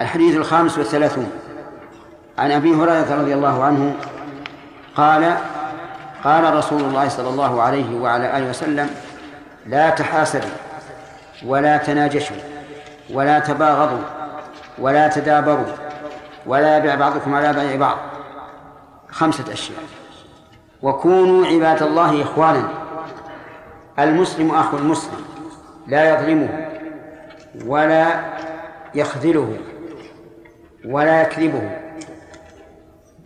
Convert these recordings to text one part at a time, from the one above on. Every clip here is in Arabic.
الحديث الخامس والثلاثون. عن أبي هريرة رضي الله عنه قال قال رسول الله صلى الله عليه وعلى آله وسلم لا تحاسدوا ولا تناجشوا ولا تباغضوا ولا تدابروا ولا يبع بعضكم على بيع بعض. خمسة أشياء. وكونوا عباد الله إخوانا. المسلم أخو المسلم لا يظلمه ولا يخذله. ولا يكذبه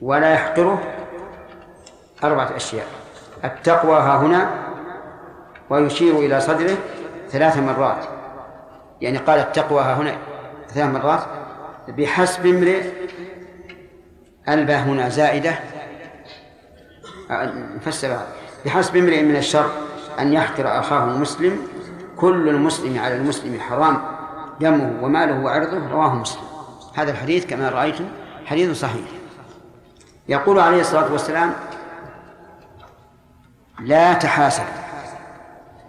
ولا يحقره أربعة أشياء. التقوى ها هنا ويشير إلى صدره ثلاث مرات. يعني قال التقوى ها هنا ثلاث مرات بحسب امرئ الباء هنا زائدة. نفسر بحسب امرئ من الشر أن يحقر أخاه المسلم. كل المسلم على المسلم حرام دمه وماله وعرضه رواه مسلم. هذا الحديث كما رأيتم حديث صحيح. يقول عليه الصلاة والسلام لا تحاسد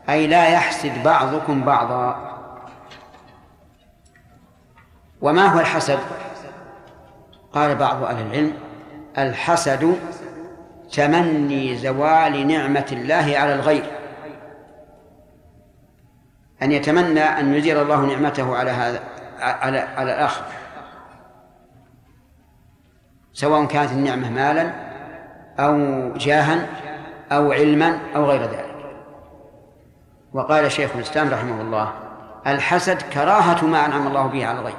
أي لا يحسد بعضكم بعضا. وما هو الحسد؟ قال بعض أهل العلم الحسد تمني زوال نعمة الله على الغير. أن يتمنى أن يزيل الله نعمته على هذا على على الآخر. سواء كانت النعمة مالا أو جاها أو علما أو غير ذلك. وقال شيخ الإسلام رحمه الله الحسد كراهة ما أنعم الله به على الغير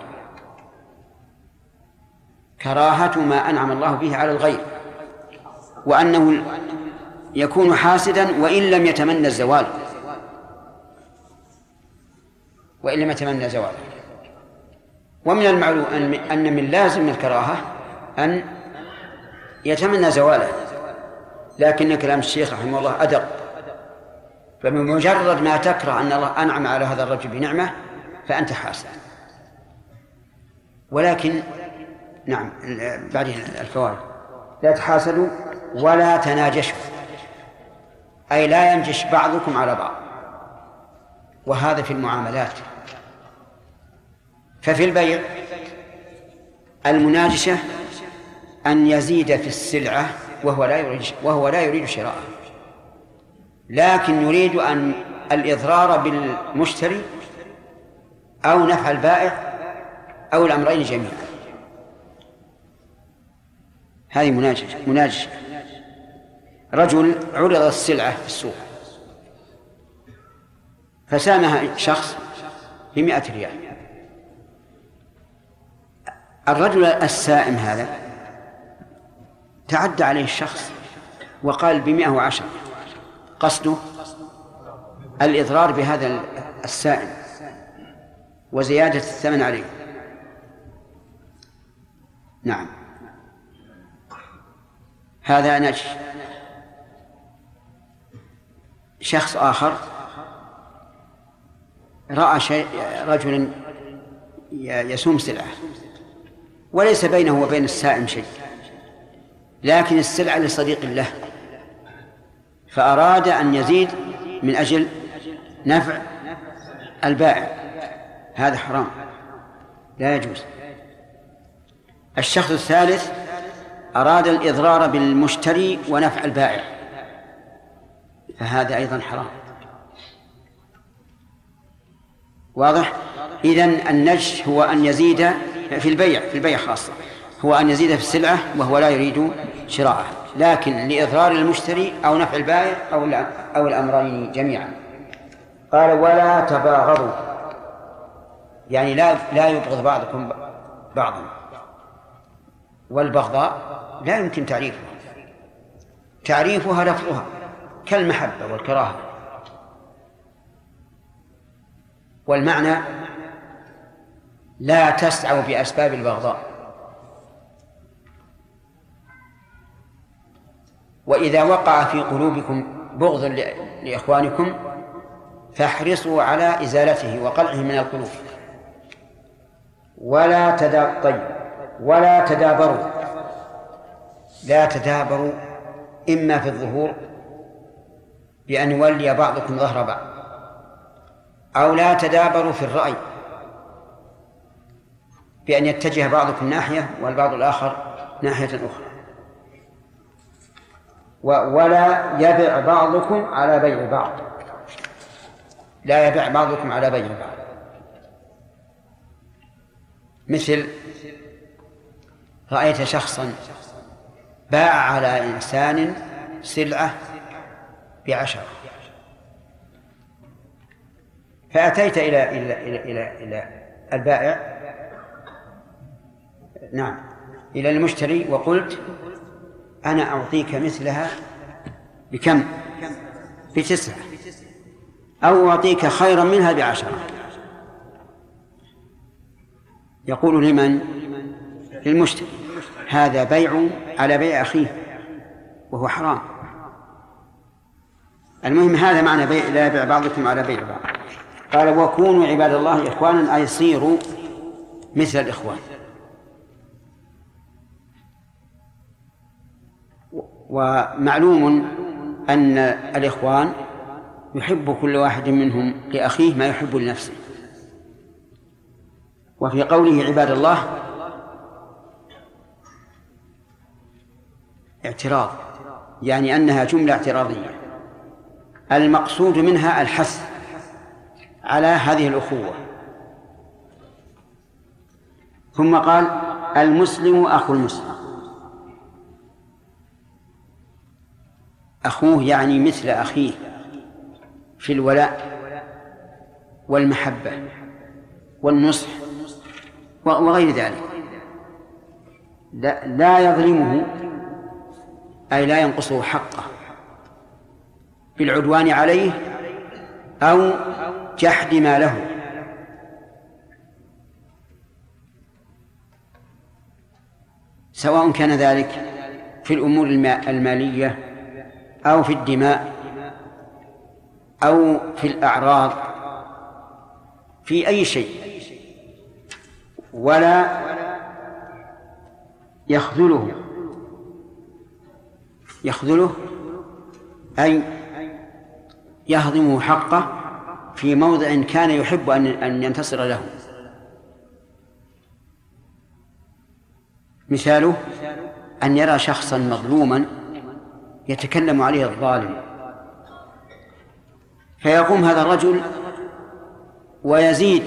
كراهة ما أنعم الله به على الغير وأنه يكون حاسدا وإن لم يتمنى الزوال. وإن لم يتمنى زواله ومن المعلوم أن من لازم الكراهة أن يتمنى زواله لكن كلام الشيخ رحمه الله أدق. فبمجرد ما تكره أن الله أنعم على هذا الرجل بنعمة فأنت حاسد. ولكن نعم بعد الفوائد. لا تحاسدوا ولا تناجشوا. أي لا ينجش بعضكم على بعض. وهذا في المعاملات. ففي البيع المناجشة أن يزيد في السلعة وهو لا يريد وهو لا يريد شراءها. لكن يريد أن الإضرار بالمشتري أو نفع البائع أو الأمرين جميعا. هذه مناجشة مناجشة. رجل عرض السلعة في السوق. فسامها شخص بمئة ريال. الرجل السائم هذا تعدى عليه الشخص وقال بمئة وعشر. قصده الإضرار بهذا السائم وزيادة الثمن عليه. نعم. هذا نجش شخص آخر رأى شيء رجلا يسوم سلعة. وليس بينه وبين السائم شيء. لكن السلعة لصديق له فأراد أن يزيد من أجل نفع البائع. هذا حرام. لا يجوز. الشخص الثالث أراد الإضرار بالمشتري ونفع البائع فهذا أيضا حرام. واضح؟ إذن النجش هو أن يزيد في البيع في البيع خاصة. هو أن يزيد في السلعة وهو لا يريد شراءها لكن لإضرار المشتري أو نفع البائع أو أو الأمرين جميعا. قال ولا تباغضوا. يعني لا لا يبغض بعضكم بعضا. والبغضاء لا يمكن تعريفها. تعريفها لفظها كالمحبة والكراهة. والمعنى لا تسعوا بأسباب البغضاء. وإذا وقع في قلوبكم بغض لإخوانكم فاحرصوا على إزالته وقلعه من القلوب. ولا تدا طيب ولا تدابروا. لا تدابروا إما في الظهور بأن يولي بعضكم ظهر بعض أو لا تدابروا في الرأي بأن يتجه بعضكم ناحية والبعض الآخر ناحية أخرى. ولا يبع بعضكم على بيع بعض. لا يبع بعضكم على بيع بعض. مثل رأيت شخصا باع على إنسان سلعة بعشرة. فأتيت إلى إلى إلى إلى, إلى البائع نعم إلى المشتري وقلت أنا أعطيك مثلها بكم؟ بتسعة. أو أعطيك خيرا منها بعشرة. يقول لمن؟ للمشتري. هذا بيع على بيع أخيه وهو حرام. المهم هذا معنى بيع لا يبيع بعضكم على بيع بعض. قال وكونوا عباد الله إخوانا أي صيروا مثل الإخوان. ومعلوم أن الإخوان يحب كل واحد منهم لأخيه ما يحب لنفسه. وفي قوله عباد الله اعتراض يعني أنها جملة اعتراضية. المقصود منها الحث على هذه الأخوة. ثم قال المسلم أخو المسلم. أخوه يعني مثل أخيه في الولاء والمحبة والنصح وغير ذلك. لا, لا يظلمه أي لا ينقصه حقه بالعدوان عليه أو جحد ما له. سواء كان ذلك في الأمور المالية أو في الدماء أو في الأعراض في أي شيء ولا يخذله يخذله أي يهضم حقه في موضع كان يحب أن أن ينتصر له. مثاله أن يرى شخصا مظلوما يتكلم عليه الظالم. فيقوم هذا الرجل ويزيد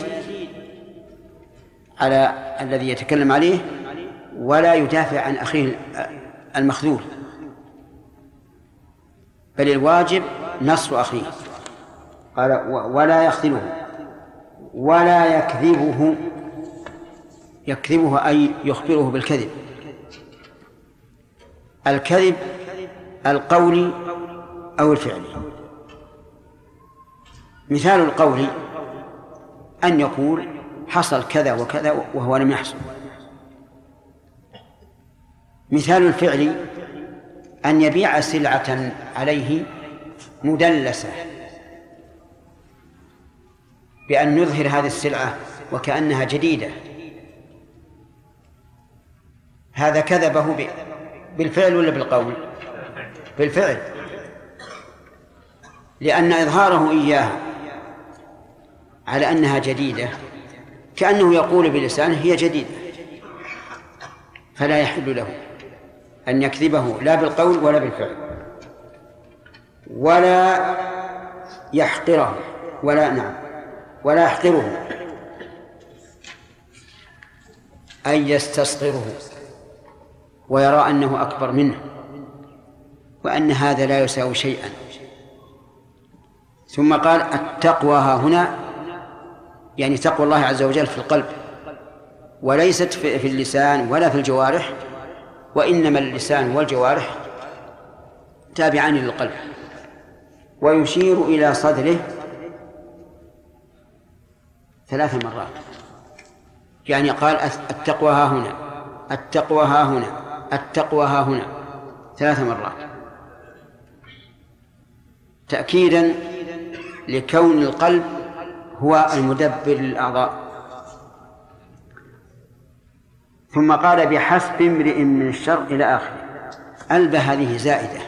على الذي يتكلم عليه ولا يدافع عن أخيه المخذول. بل الواجب نصر أخيه. قال ولا يخذله ولا يكذبه يكذبه أي يخبره بالكذب. الكذب القولي أو الفعلي مثال القول أن يقول حصل كذا وكذا وهو لم يحصل. مثال الفعل أن يبيع سلعة عليه مدلسة بأن نظهر هذه السلعة وكأنها جديدة. هذا كذبه بالفعل ولا بالقول؟ بالفعل. لأن إظهاره إياها على أنها جديدة كأنه يقول بلسانه هي جديدة فلا يحل له أن يكذبه لا بالقول ولا بالفعل ولا يحقره ولا نعم ولا يحقره أي يستصغره ويرى أنه أكبر منه. وأن هذا لا يساوي شيئا. ثم قال التقوى ها هنا يعني تقوى الله عز وجل في القلب وليست في اللسان ولا في الجوارح وإنما اللسان والجوارح تابعان للقلب. ويشير إلى صدره ثلاث مرات. يعني قال التقوى ها هنا التقوى ها هنا التقوى ها هنا ثلاث مرات. تأكيدا لكون القلب هو المدبر للأعضاء. ثم قال بحسب امرئ من الشر إلى آخره. ألبى هذه زائدة.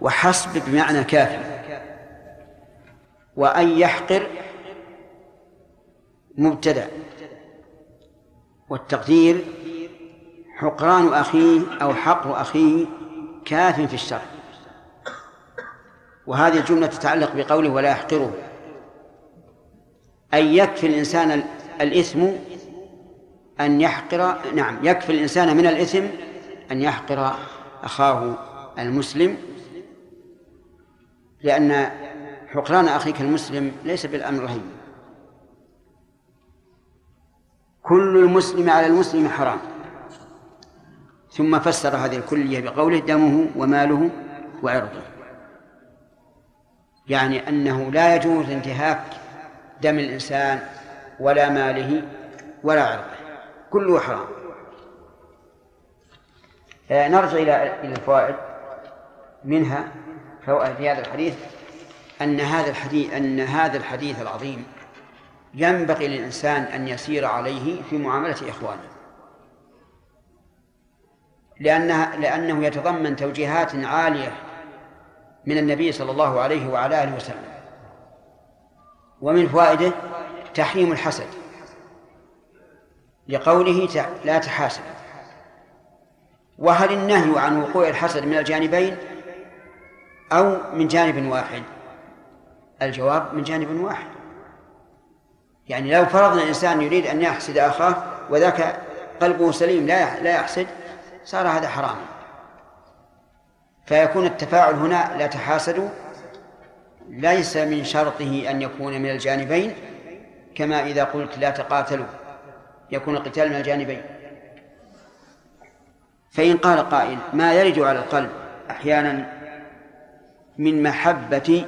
وحسب بمعنى كافي وأن يحقر مبتدأ. والتقدير حقران أخيه أو حقر أخيه كاف في الشر وهذه الجملة تتعلق بقوله ولا يحقره. أي يكفي الإنسان الإثم أن يحقر نعم يكفي الإنسان من الإثم أن يحقر أخاه المسلم. لأن حقران أخيك المسلم ليس بالأمر رهيب كل المسلم على المسلم حرام. ثم فسر هذه الكلية بقوله دمه وماله وعرضه. يعني أنه لا يجوز انتهاك دم الإنسان ولا ماله ولا عرضه. كله حرام. آه، نرجع إلى الفوائد منها فوائد في هذا الحديث أن هذا الحديث أن هذا الحديث العظيم ينبغي للإنسان أن يسير عليه في معاملة إخوانه. لأنها لأنه يتضمن توجيهات عالية من النبي صلى الله عليه وعلى آله وسلم. ومن فوائده تحريم الحسد. لقوله لا تحاسد وهل النهي عن وقوع الحسد من الجانبين أو من جانب واحد؟ الجواب من جانب واحد. يعني لو فرضنا الإنسان يريد أن يحسد أخاه وذاك قلبه سليم لا لا يحسد صار هذا حراما فيكون التفاعل هنا لا تحاسدوا ليس من شرطه أن يكون من الجانبين كما إذا قلت لا تقاتلوا يكون القتال من الجانبين. فإن قال قائل ما يرد على القلب أحيانا من محبة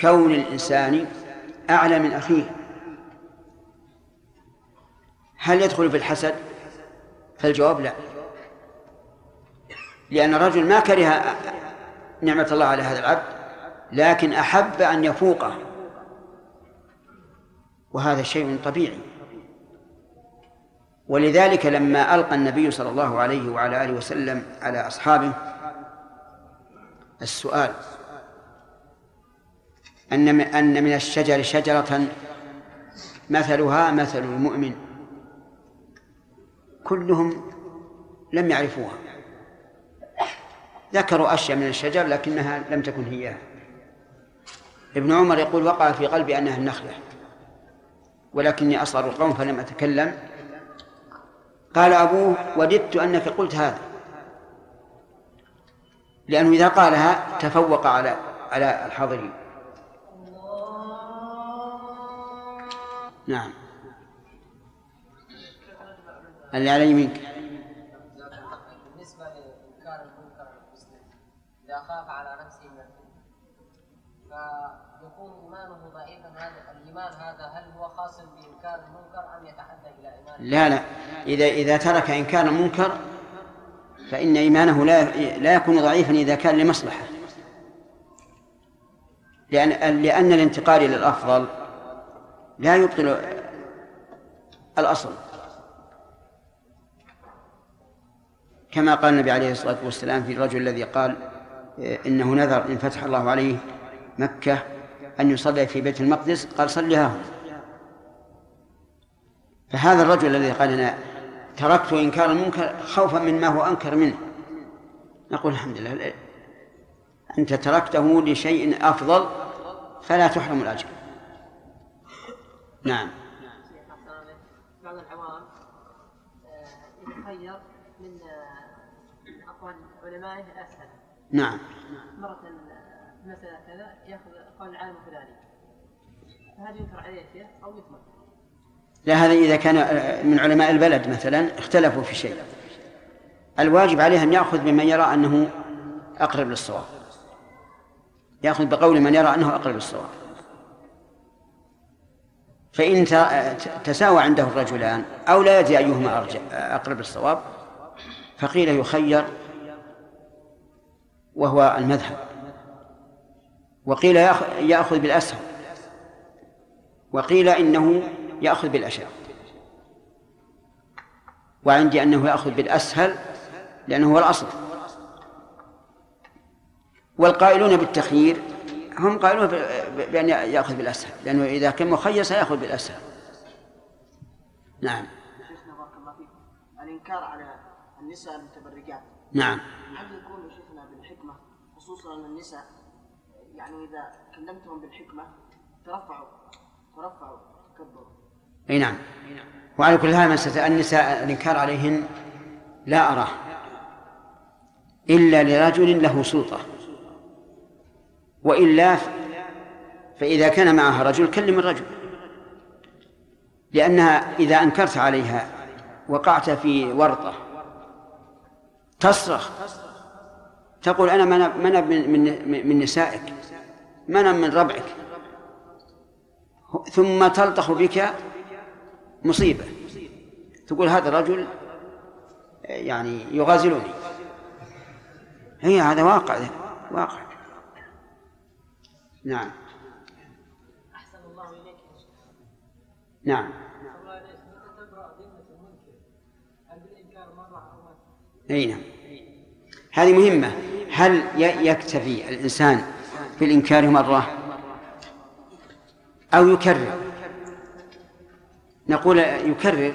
كون الإنسان أعلى من أخيه. هل يدخل في الحسد؟ فالجواب لا. لأن الرجل ما كره نعمة الله على هذا العبد لكن أحب أن يفوقه. وهذا شيء طبيعي. ولذلك لما ألقى النبي صلى الله عليه وعلى آله وسلم على أصحابه السؤال أن أن من الشجر شجرة مثلها مثل المؤمن. كلهم لم يعرفوها. ذكروا أشياء من الشجر لكنها لم تكن هي. ابن عمر يقول وقع في قلبي أنها النخلة ولكني أصغر القوم فلم أتكلم. قال أبوه وددت أنك قلت هذا لأنه إذا قالها تفوق على على الحاضرين. نعم. اللي على يمينك بالنسبة لإنكار المنكر المسلم إذا خاف على نفسه من فيكون إيمانه ضعيفا هذا؟ هل هو خاص بإنكار المنكر أم يتحدى إلى إيمان لا لا. إذا إذا ترك إنكار المنكر فإن إيمانه لا لا يكون ضعيفا إذا كان لمصلحة. لأن لأن الانتقال إلى الأفضل لا يبطل الأصل. كما قال النبي عليه الصلاة والسلام في الرجل الذي قال إنه نذر إن فتح الله عليه مكة أن يصلي في بيت المقدس؟ قال صلها هنا فهذا الرجل الذي قال أنا تركت إنكار المنكر خوفا مما هو أنكر منه. نقول الحمد لله. أنت تركته لشيء أفضل فلا تحرم الأجر. نعم. بعض العوام يتخير من أقوال علمائه أسهل. نعم. مرة مسألة كذا يأخذ لا هذا إذا كان من علماء البلد مثلا اختلفوا في شيء. الواجب عليه أن يأخذ بمن يرى أنه أقرب للصواب. يأخذ بقول من يرى أنه أقرب للصواب. فإن تساوى عنده الرجلان أو لا يدري أيهما أرجع أقرب للصواب فقيل يخير وهو المذهب. وقيل يأخذ بالأسهل وقيل إنه يأخذ بالأشد وعندي أنه يأخذ بالأسهل لأنه هو الأصل. والقائلون بالتخيير هم قائلون بأن يأخذ بالأسهل. لأنه إذا كان مخير سيأخذ بالأسهل. نعم. شيخنا بارك الإنكار على النساء المتبرجات. نعم. هل يكون شيخنا بالحكمة خصوصا أن النساء يعني إذا كلمتهم بالحكمة ترفعوا ترفعوا تكبروا. أي نعم. وعلى كل حال مسألة النساء الإنكار عليهن لا أراه إلا لرجل له سلطة. وإلا فإذا كان معها رجل كلم الرجل. لأنها إذا أنكرت عليها وقعت في ورطة تصرخ تقول أنا من من من, من نسائك. من من ربعك. ثم تلطخ بك مصيبة. تقول هذا الرجل يعني يغازلني. هي هذا واقع واقع. نعم. أحسن الله إليك نعم؟ أي نعم. هذه مهمة. هل يكتفي الإنسان بالإنكار مرة أو يكرر. نقول يكرر.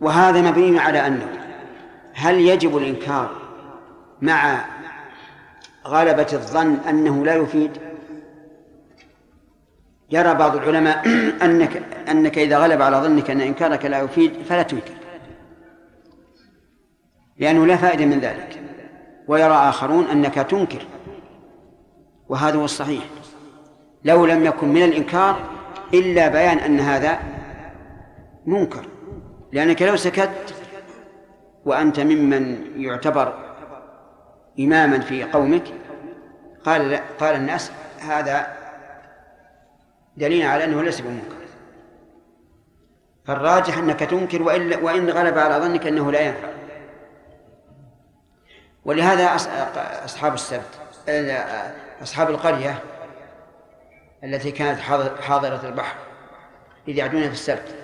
وهذا مبني على أنه هل يجب الإنكار مع غلبة الظن أنه لا يفيد؟ يرى بعض العلماء أنك أنك إذا غلب على ظنك أن إنكارك لا يفيد فلا تنكر. لأنه لا فائدة من ذلك. ويرى آخرون أنك تنكر. وهذا هو الصحيح. لو لم يكن من الإنكار إلا بيان أن هذا منكر. لأنك لو سكت وأنت ممن يعتبر إماما في قومك قال قال الناس هذا دليل على أنه ليس بمنكر. فالراجح أنك تنكر وإن وإن غلب على ظنك أنه لا ينفع. ولهذا أصحاب السبت أصحاب القرية التي كانت حاضرة البحر إذ يعدون في السبت.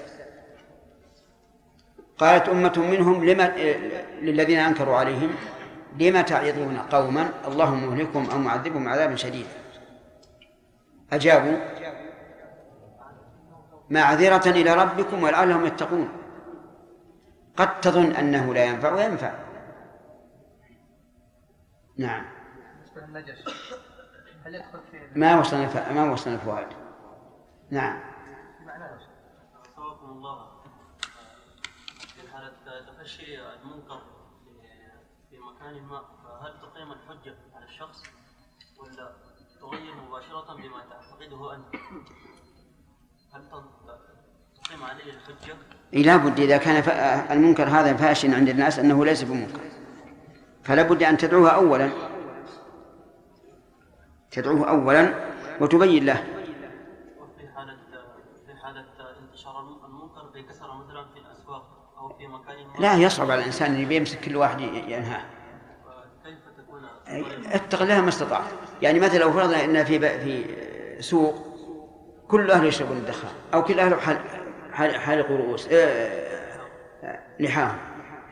قالت أمة منهم لما للذين أنكروا عليهم لما تعظون قوما الله مهلكهم أو معذبهم عذابا شديدا. أجابوا معذرة إلى ربكم ولعلهم يتقون. قد تظن أنه لا ينفع وينفع. نعم. بالنسبة للنجش هل يدخل في ما وصلنا ما وصلنا الفوائد نعم. أثابكم الله. في حالة تفشي المنكر في- مكان ما فهل تقيم الحجة على الشخص ولا تغير مباشرة بما تعتقده أنت؟ هل تقيم عليه الحجة؟ إيه لابد إذا كان ف- المنكر هذا فاشن عند الناس أنه ليس بمنكر. فلا بد أن تدعوه أولا. تدعوه أولا وتبين له. وفي حالة في حالة انتشار المنكر بكثرة مثلا في الأسواق أو في مكان لا يصعب على الإنسان أن يمسك كل واحد ينهاه. كيف تكون؟ اتق الله ما استطعت. يعني مثلا لو فرضنا إن في في سوق كل اهله يشربون الدخان أو كل اهله حال حال حالق رؤوس آه، آه، لحاهم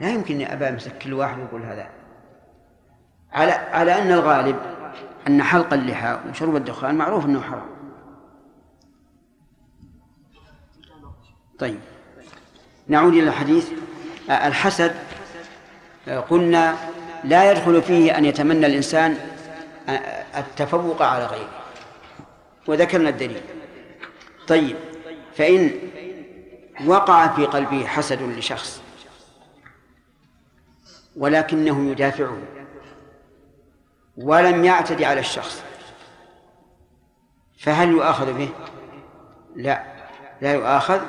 لا يمكن أبا يمسك كل واحد ويقول هذا. على على أن الغالب أن حلق اللحى وشرب الدخان معروف إنه حرام. طيب. نعود إلى الحديث. الحسد قلنا لا يدخل فيه أن يتمنى الإنسان التفوق على غيره. وذكرنا الدليل. طيب. فإن وقع في قلبه حسد لشخص ولكنه يدافعه ولم يعتدي على الشخص. فهل يؤاخذ به؟ لا لا يؤاخذ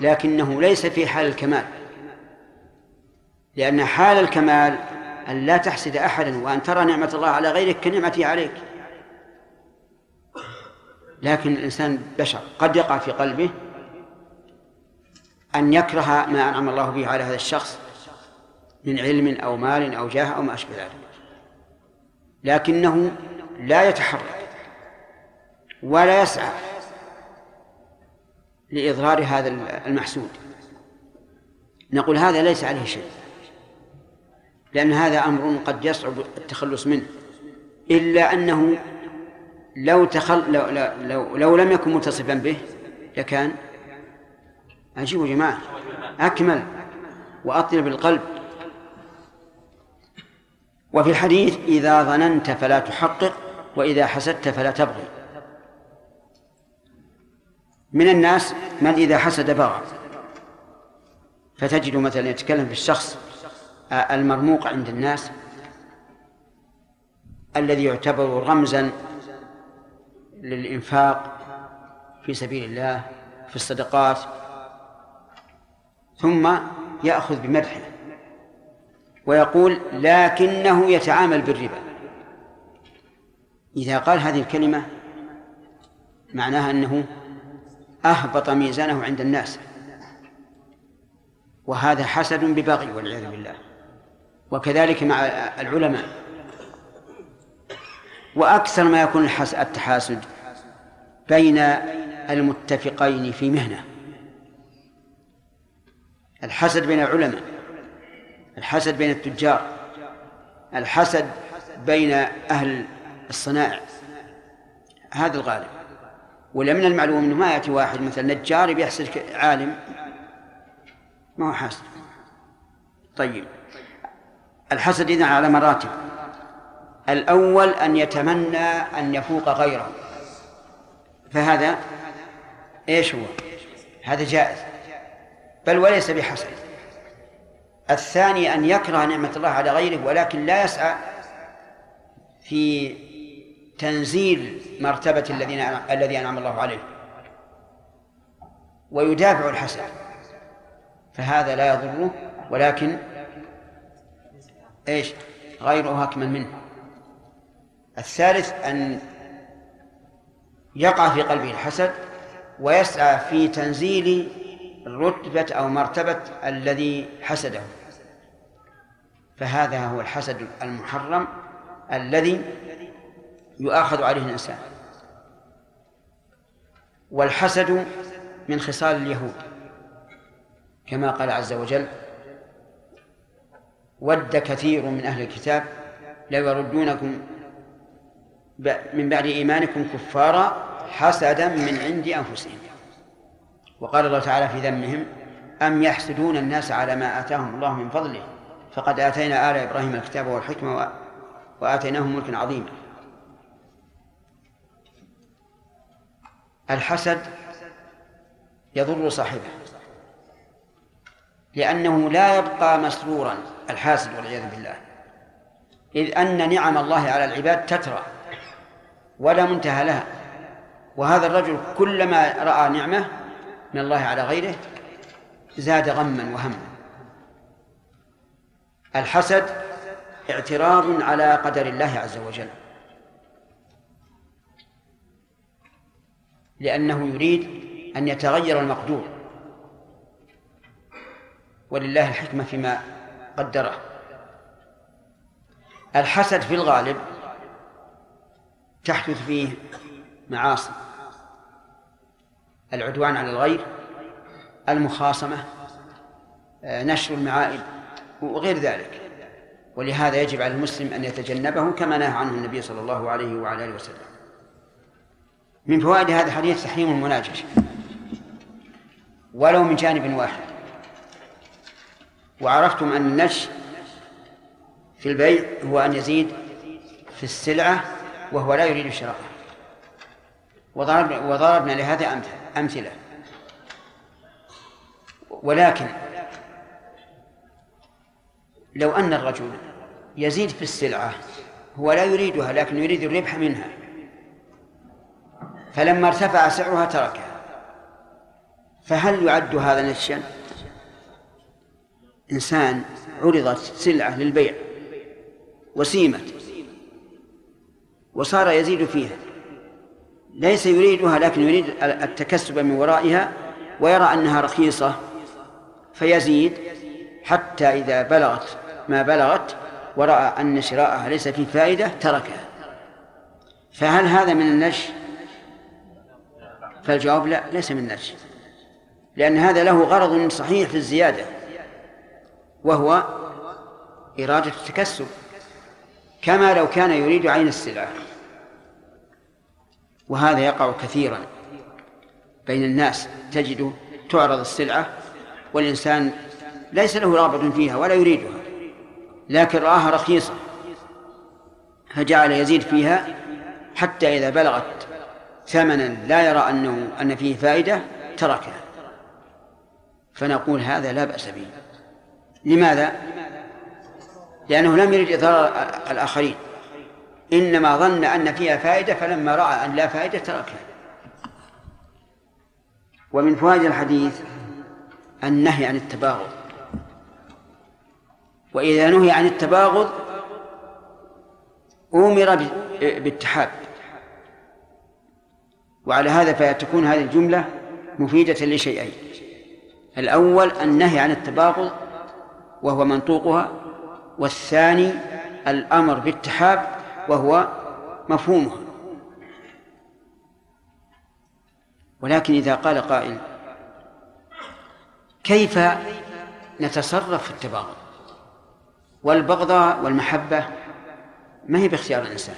لكنه ليس في حال الكمال. لأن حال الكمال أن لا تحسد أحدا وأن ترى نعمة الله على غيرك كنعمته عليك. لكن الإنسان بشر قد يقع في قلبه أن يكره ما أنعم الله به على هذا الشخص من علم أو مال أو جاه أو ما أشبه ذلك. لكنه لا يتحرك ولا يسعى لإظهار هذا المحسود. نقول هذا ليس عليه شيء لأن هذا أمر قد يصعب التخلص منه إلا أنه لو تخل لو, لو, لو, لم يكن متصفا به لكان عجيب يا جماعة. أكمل. وأطيب القلب. وفي الحديث إذا ظننت فلا تحقق وإذا حسدت فلا تبغي. من الناس من إذا حسد بغى. فتجد مثلا يتكلم في الشخص المرموق عند الناس الذي يعتبر رمزا للإنفاق في سبيل الله في الصدقات ثم يأخذ بمدحه. ويقول لكنه يتعامل بالربا. إذا قال هذه الكلمة معناها أنه أهبط ميزانه عند الناس. وهذا حسد ببغي والعياذ بالله. وكذلك مع العلماء. وأكثر ما يكون التحاسد بين المتفقين في مهنة. الحسد بين العلماء. الحسد بين التجار الحسد بين أهل الصنائع هذا الغالب. ولا من المعلوم إنه ما يأتي واحد مثلا نجار بيحسد عالم ما هو حاسد. طيب. الحسد اذا على مراتب. الأول أن يتمنى أن يفوق غيره. فهذا إيش هو؟ هذا جائز. بل وليس بحسد. الثاني أن يكره نعمة الله على غيره ولكن لا يسعى في تنزيل مرتبة الذين الذي أنعم الله عليه. ويدافع الحسد. فهذا لا يضره ولكن إيش؟ غيره أكمل منه. الثالث أن يقع في قلبه الحسد ويسعى في تنزيل رتبة أو مرتبة الذي حسده. فهذا هو الحسد المحرم الذي يؤاخذ عليه الإنسان. والحسد من خصال اليهود كما قال عز وجل ود كثير من أهل الكتاب لو يردونكم من بعد إيمانكم كفارا حسدا من عند أنفسهم. وقال الله تعالى في ذمهم أم يحسدون الناس على ما آتاهم الله من فضله؟ فقد آتينا آل إبراهيم الكتاب والحكمة وآتيناهم ملكا عظيما. الحسد يضر صاحبه لأنه لا يبقى مسرورا الحاسد والعياذ بالله. إذ أن نعم الله على العباد تترى ولا منتهى لها. وهذا الرجل كلما رأى نعمة من الله على غيره زاد غما وهما. الحسد اعتراض على قدر الله عز وجل. لأنه يريد أن يتغير المقدور. ولله الحكمة فيما قدره. الحسد في الغالب تحدث فيه معاصي. العدوان على الغير المخاصمة آه، نشر المعائب وغير ذلك. ولهذا يجب على المسلم أن يتجنبه كما نهى عنه النبي صلى الله عليه وعلى آله وسلم. من فوائد هذا الحديث تحريم المناجشة ولو من جانب واحد. وعرفتم أن النجش في البيع هو أن يزيد في السلعة وهو لا يريد شراءها. وضربنا, لهذا أمثلة. ولكن لو أن الرجل يزيد في السلعة هو لا يريدها لكن يريد الربح منها. فلما ارتفع سعرها تركها. فهل يعد هذا نجشا إنسان عرضت سلعة للبيع وسيمت وصار يزيد فيها. ليس يريدها لكن يريد التكسب من ورائها ويرى أنها رخيصة فيزيد حتى إذا بلغت ما بلغت ورأى أن شراءها ليس فيه فائدة تركها. فهل هذا من النش؟ فالجواب لا ليس من نفسه لأن هذا له غرض صحيح في الزيادة وهو إرادة التكسب. كما لو كان يريد عين السلعة وهذا يقع كثيرا بين الناس. تجد تعرض السلعة والإنسان ليس له رغبة فيها ولا يريدها لكن رآها رخيصة. فجعل يزيد فيها حتى إذا بلغت ثمنا لا يرى أنه أن فيه فائدة تركها. فنقول هذا لا بأس به. لماذا؟ لأنه لم يرد إضرار الآخرين. إنما ظن أن فيها فائدة فلما رأى أن لا فائدة تركها ومن فوائد الحديث النهي عن التباغض. وإذا نهي عن التباغض أمر بالتحاب وعلى هذا فتكون هذه الجملة مفيدة لشيئين. الأول النهي عن التباغض وهو منطوقها والثاني الأمر بالتحاب وهو مفهومها. ولكن إذا قال قائل كيف نتصرف في التباغض؟ والبغضاء والمحبة ما هي باختيار الإنسان.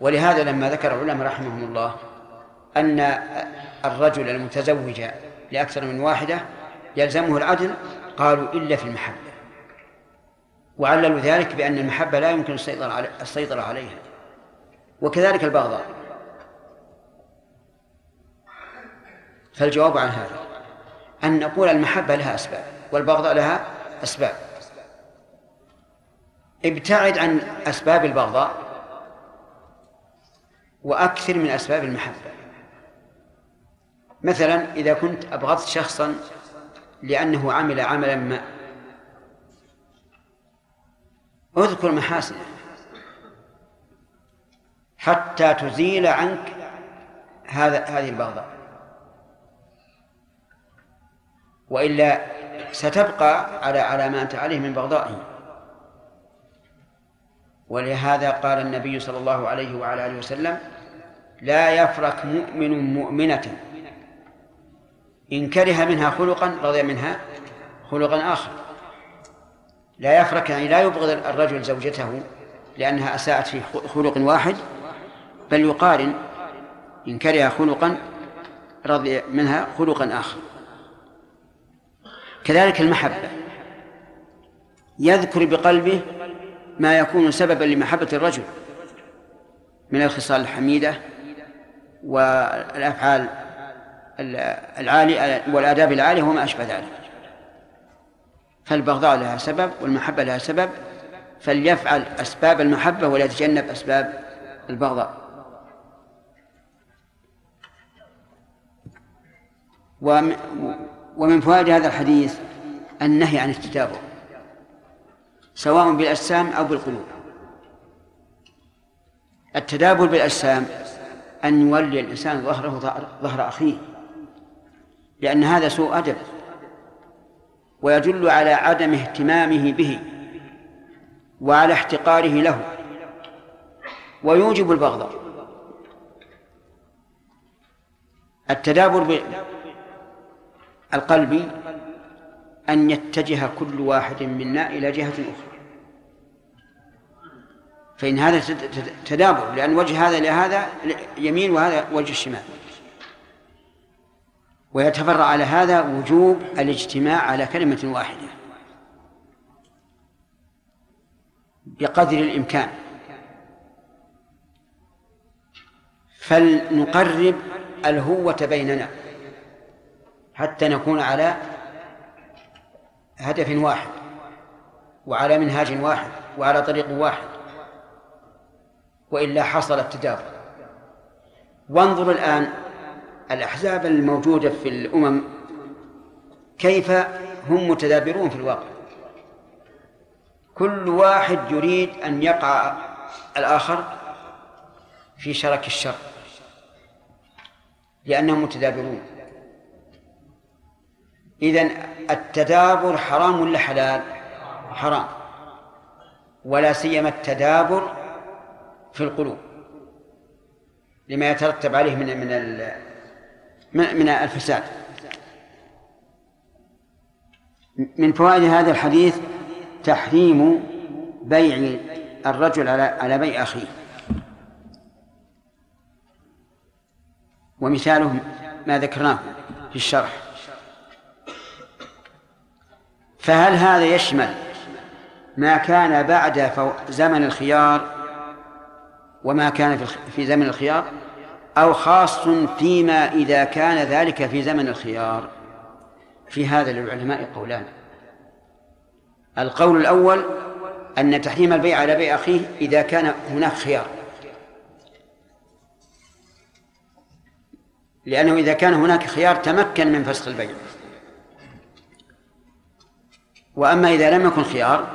ولهذا لما ذكر العلماء رحمهم الله أن الرجل المتزوج لأكثر من واحدة يلزمه العدل قالوا إلا في المحبة. وعللوا ذلك بأن المحبة لا يمكن السيطرة عليها. وكذلك البغضاء. فالجواب عن هذا أن نقول المحبة لها أسباب والبغضاء لها أسباب. ابتعد عن أسباب البغضاء وأكثر من أسباب المحبة. مثلا إذا كنت أبغضت شخصا لأنه عمل عملا ما اذكر محاسنه حتى تزيل عنك هذا هذه البغضاء وإلا ستبقى على على ما أنت عليه من بغضائه ولهذا قال النبي صلى الله عليه وعلى آله وسلم لا يفرك مؤمن مؤمنة إن كره منها خلقا رضي منها خلقا آخر. لا يفرك يعني لا يبغض الرجل زوجته لأنها أساءت في خلق واحد بل يقارن إن كره خلقا رضي منها خلقا آخر. كذلك المحبة. يذكر بقلبه ما يكون سببا لمحبة الرجل من الخصال الحميدة والأفعال العالية والآداب العالية وما أشبه ذلك. فالبغضاء لها سبب والمحبة لها سبب فليفعل أسباب المحبة وليتجنب أسباب البغضاء. ومن فوائد هذا الحديث النهي عن التتابع سواء بالأجسام أو بالقلوب. التدابر بالأجسام أن يولي الإنسان ظهره ظهر أخيه لأن هذا سوء أدب. ويدل على عدم اهتمامه به وعلى احتقاره له. ويوجب البغضاء التدابر القلبي أن يتجه كل واحد منا إلى جهة أخرى. فإن هذا تدابر لأن وجه هذا لهذا يمين وهذا وجه الشمال. ويتفرع على هذا وجوب الاجتماع على كلمة واحدة. بقدر الإمكان. فلنقرب الهوة بيننا حتى نكون على هدف واحد وعلى منهاج واحد وعلى طريق واحد وإلا حصل التدابر. وانظر الآن الأحزاب الموجودة في الأمم كيف هم متدابرون في الواقع؟ كل واحد يريد أن يقع الآخر في شرك الشر لأنهم متدابرون. إذن التدابر حرام ولا حلال؟ حرام. ولا سيما التدابر في القلوب لما يترتب عليه من من من الفساد. من فوائد هذا الحديث تحريم بيع الرجل على على بيع أخيه. ومثاله ما ذكرناه في الشرح. فهل هذا يشمل ما كان بعد زمن الخيار وما كان في زمن الخيار؟ أو خاص فيما إذا كان ذلك في زمن الخيار. في هذا للعلماء قولان. القول الأول أن تحريم البيع على بيع أخيه إذا كان هناك خيار. لأنه إذا كان هناك خيار تمكن من فسخ البيع. وأما إذا لم يكن خيار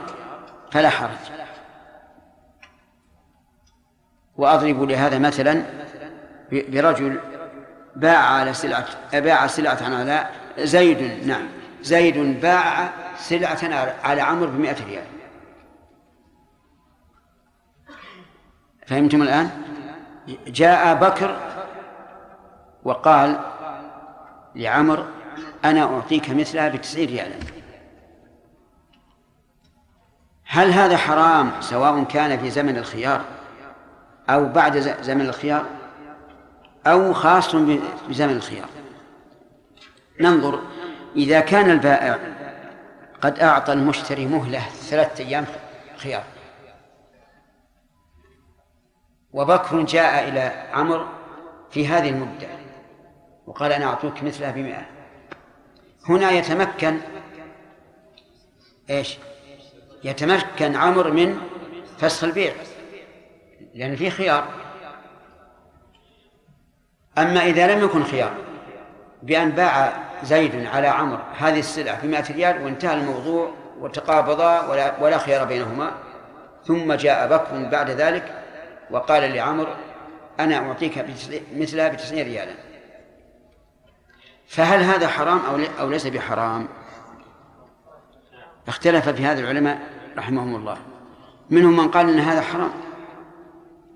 فلا حرج. وأضرب لهذا مثلا برجل باع على سلعة باع سلعة على زيد نعم زيد باع سلعة على عمرو بمئة ريال. فهمتم الآن؟ جاء بكر وقال لعمر أنا أعطيك مثلها بتسعين ريالا. هل هذا حرام سواء كان في زمن الخيار أو بعد زمن الخيار؟ أو خاص بزمن الخيار. ننظر إذا كان البائع قد أعطى المشتري مهلة ثلاثة أيام خيار وبكر جاء إلى عمرو في هذه المدة وقال أنا أعطوك مثلها بمئة. هنا يتمكن إيش؟ يتمكن عمرو من فسخ البيع لأن فيه خيار. أما إذا لم يكن خيار بأن باع زيد على عمرو هذه السلعة بمائة ريال وانتهى الموضوع وتقابضا ولا, ولا خيار بينهما ثم جاء بكر بعد ذلك وقال لعمر أنا أعطيك مثلها بتسعين ريالا فهل هذا حرام أو أو ليس بحرام؟ اختلف في هذا العلماء رحمهم الله منهم من قال إن هذا حرام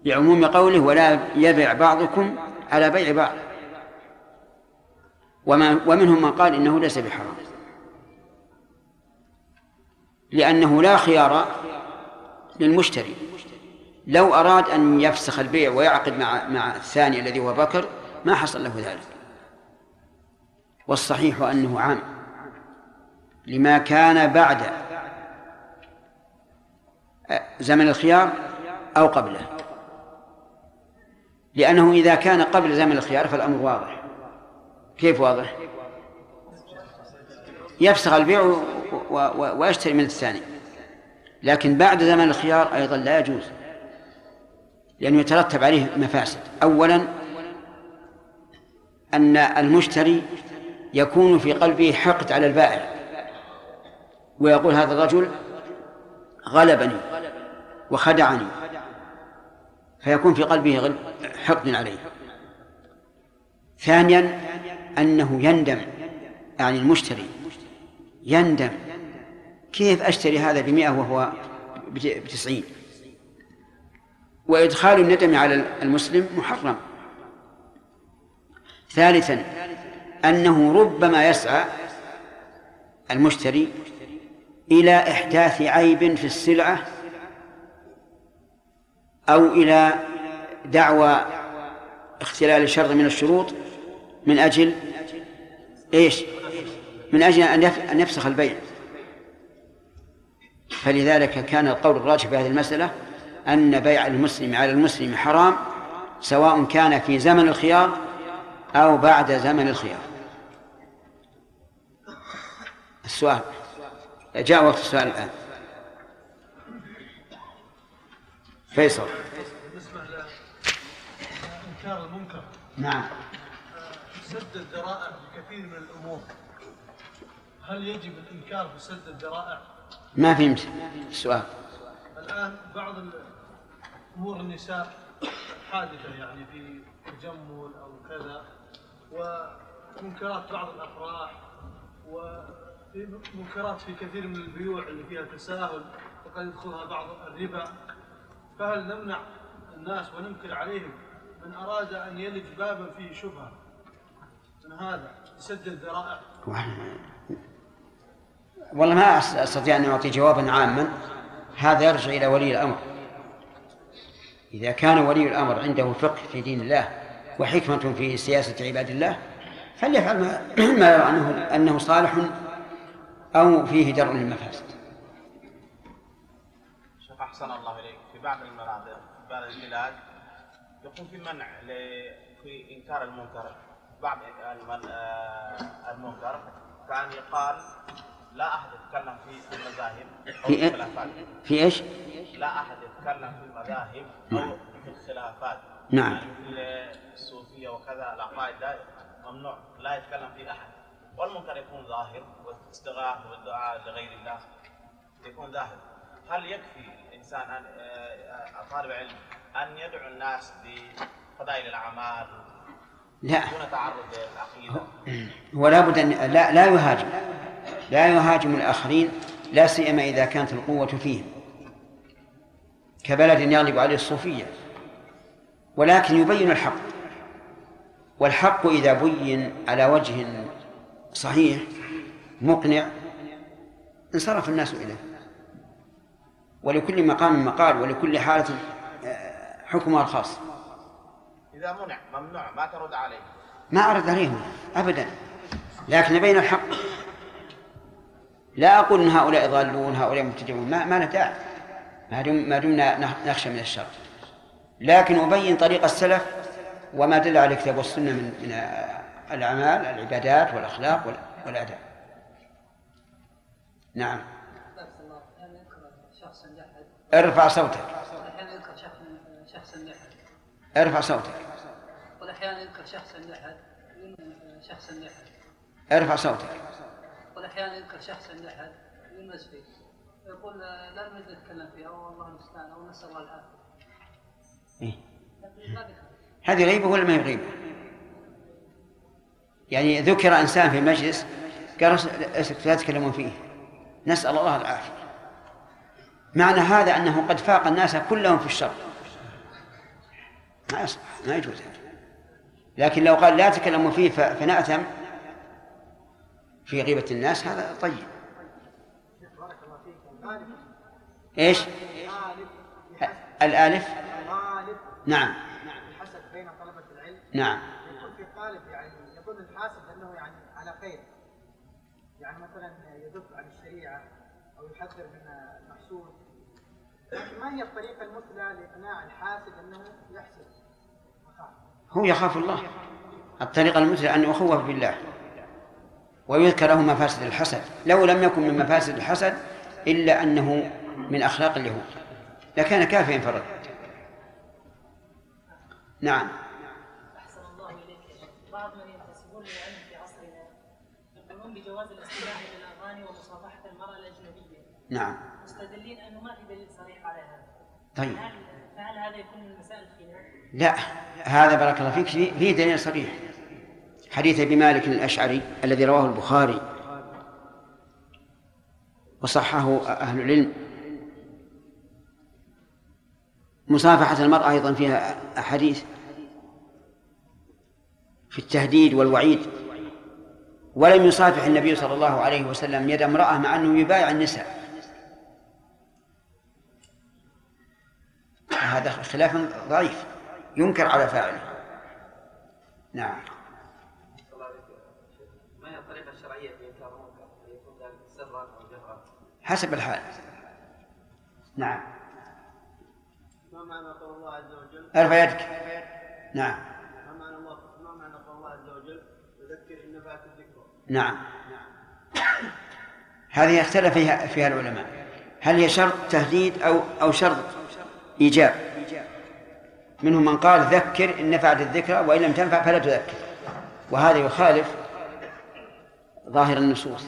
لعموم قوله ولا يبع بعضكم على بيع بعض. وما ومنهم من قال إنه ليس بحرام. لأنه لا خيار للمشتري. لو أراد أن يفسخ البيع ويعقد مع مع الثاني الذي هو بكر ما حصل له ذلك. والصحيح أنه عام. لما كان بعد زمن الخيار أو قبله. لأنه إذا كان قبل زمن الخيار فالأمر واضح. كيف واضح؟ يفسخ البيع ويشتري من الثاني. لكن بعد زمن الخيار أيضا لا يجوز لأنه يترتب عليه مفاسد. أولا أن المشتري يكون في قلبه حقد على البائع ويقول هذا الرجل غلبني وخدعني. فيكون في قلبه حقد عليه. ثانيا أنه يندم يعني المشتري يندم كيف أشتري هذا بمئة وهو بتسعين؟ وإدخال الندم على المسلم محرم. ثالثا أنه ربما يسعى المشتري إلى إحداث عيب في السلعة أو إلى دعوى اختلال شرط من الشروط من أجل إيش؟ من أجل أن يفسخ البيع. فلذلك كان القول الراجح في هذه المسألة أن بيع المسلم على المسلم حرام سواء كان في زمن الخيار أو بعد زمن الخيار. السؤال جاء وقت السؤال الآن. فيصل. بالنسبة لإنكار المنكر نعم. سد الذرائع في كثير من الأمور. هل يجب الإنكار في سد الذرائع؟ ما فهمت السؤال الآن بعض أمور النساء حادثة يعني في تجمل أو كذا ومنكرات بعض الأفراح وفي منكرات في كثير من البيوع اللي فيها تساهل وقد يدخلها بعض الربا. فهل نمنع الناس وننكر عليهم من أراد أن يلج بابا فيه شبهة من هذا يسد الذرائع والله ما أستطيع أن أعطي جوابا عاما. هذا يرجع إلى ولي الأمر. إذا كان ولي الأمر عنده فقه في دين الله وحكمة في سياسة عباد الله فليفعل ما, ما يرى أنه, أنه صالح أو فيه درء للمفاسد. شيخ أحسن الله إليك. في بعض المناطق في بعض البلاد يكون في منع في إنكار المنكر بعض آه، المنكر كان يقال لا أحد يتكلم في المذاهب أو في إيه؟ الخلافات في إيش؟ لا أحد يتكلم في المذاهب أو في الخلافات نعم. يعني في الصوفية وكذا العقائد ممنوع لا يتكلم في أحد والمنكر يكون ظاهر والاستغاثة والدعاء لغير الله يكون ظاهر هل يكفي الإنسان أن آه، طالب علم أن يدعو الناس بفضائل الأعمال لا. دون تعرض للعقيدة. ولا بد أن لا لا يهاجم. لا يهاجم الآخرين لا سيما إذا كانت القوة فيهم كبلد يغلب عليه الصوفية. ولكن يبين الحق. والحق إذا بين على وجه صحيح مقنع انصرف الناس إليه. ولكل مقام مقال ولكل حالة آه، حكمها الخاص. إذا منع ممنوع ما ترد عليه. ما أرد عليهم أبدا. لكن نبين الحق لا أقول إن هؤلاء ضالون هؤلاء مبتدعون ما ما داعي. ما دم ما دمنا نخ- نخشى من الشر. لكن أبين طريق السلف وما دل على الكتاب والسنة من من الأعمال العبادات والأخلاق وال- والآداب نعم بارك الله أحيانا يذكر شخصا جحد ارفع صوتك. ارفع صوتك. واحيانا يذكر شخصا يلمس شخصا جحد ارفع صوتك. واحيانا يذكر شخصا جحد يلمس فيه يقول لا نريد نتكلم فيه أو الله المستعان أو نسال الله العافيه هذه غيبة ولا ما هي غيبة؟ يعني ذكر إنسان في مجلس قال لا تتكلمون فيه. نسأل الله العافية. معنى هذا أنه قد فاق الناس كلهم في الشر. ما يصلح ما يجوز هذا. لكن لو قال لا تكلموا فيه فنأثم في غيبة الناس هذا طيب. إيش؟ الآلف؟ غالب نعم. الحسد بين طلبة العلم نعم. يكون في قالب يعني يظن الحاسد انه يعني على خير يعني مثلا يدب عن الشريعة أو يحذر من لكن ما هي الطريقة المثلى لإقناع الحاسد أنه يحسد؟ هو يخاف الله. الطريقة المثلى أن يخوف بالله ويذكر له مفاسد الحسد. لو لم يكن من مفاسد الحسد إلا أنه من أخلاق اليهود. لكان كافيا فرد. نعم. أحسن الله إليك. يا شيخ. بعض من ينتسبون للعلم في عصرنا يقولون بجواز الاستماع إلى الأغاني ومصافحة المرأة الأجنبية. نعم مستدلين أنه ما في دليل صريح على هذا طيب. هل فهل هذا يكون من مسائل؟ لا هذا بارك الله فيك فيه فيه دليل صريح. حديث أبي مالك الأشعري الذي رواه البخاري وصححه أهل العلم. مصافحة المرأة أيضا فيها أحاديث في التهديد والوعيد. ولم يصافح النبي صلى الله عليه وسلم يد امرأة مع أنه يبايع النساء. هذا خلاف ضعيف ينكر على فاعله. نعم. ما هي الطريقة الشرعية في انكار المنكر؟ هل يكون ذلك سرا أو جهرا؟ حسب الحال. نعم. ما معنى قول الله عز وجل؟ أرفع يدك. نعم. ما معنى الله ما معنى قول الله عز وجل؟ وذكر إن نفعت الذكر. نعم. هذه اختلف فيها فيها العلماء. هل هي شرط تهديد أو أو شرط؟ إيجاب. منهم من قال ذكر إن نفعت الذكرى وإن لم تنفع فلا تذكر. وهذا يخالف ظاهر النصوص.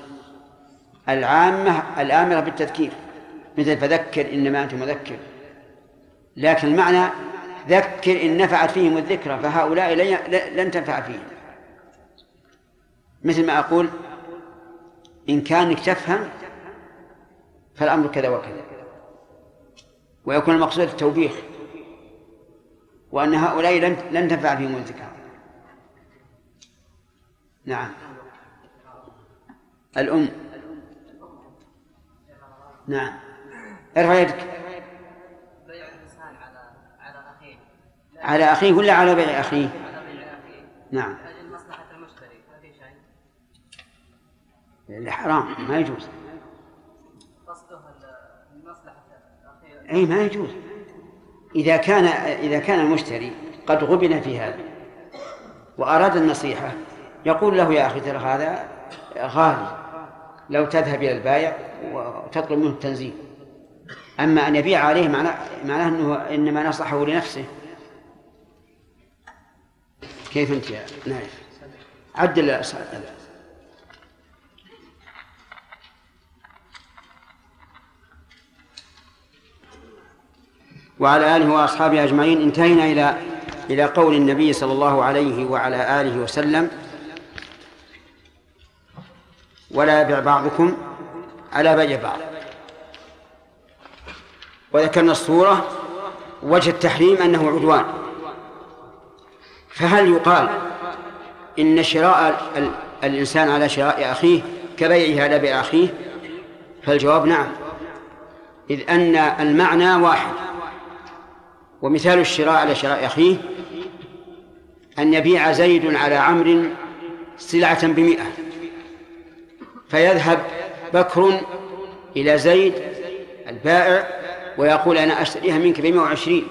العامة الآمرة بالتذكير. مثل فذكر إنما أنت مذكر. لكن المعنى ذكر إن نفعت فيهم الذكرى فهؤلاء لن تنفع فيهم. مثل ما أقول إن كانك تفهم فالأمر كذا وكذا. ويكون المقصود التوبيخ وأن هؤلاء لن لن تنفع فيهم الذكرى نعم. الأم. نعم. ارفع يدك على أخيه ولا على بيع أخيه؟ نعم. لاجل مصلحه المشتري هذه حرام ما يجوز قصده المصلحة الأخيرة أي ما يجوز. إذا كان إذا كان المشتري قد غبن في هذا وأراد النصيحة يقول له يا أخي ترى هذا غالي لو تذهب إلى البائع وتطلب منه التنزيل أما أن يبيع عليه معناه معناه أنه إنما نصحه لنفسه. كيف أنت يا نايف؟ عدل الأسئلة وعلى آله وأصحابه أجمعين. انتهينا إلى إلى قول النبي صلى الله عليه وعلى آله وسلم. ولا يبع بعضكم على بيع بعض. وذكرنا الصورة وجه التحريم أنه عدوان. فهل يقال إن شراء الإنسان على شراء أخيه كبيعه على بيع أخيه؟ فالجواب نعم. إذ أن المعنى واحد. ومثال الشراء على شراء أخيه أن يبيع زيد على عمرو سلعة بمئة فيذهب بكر إلى زيد البائع ويقول أنا أشتريها منك بمئة وعشرين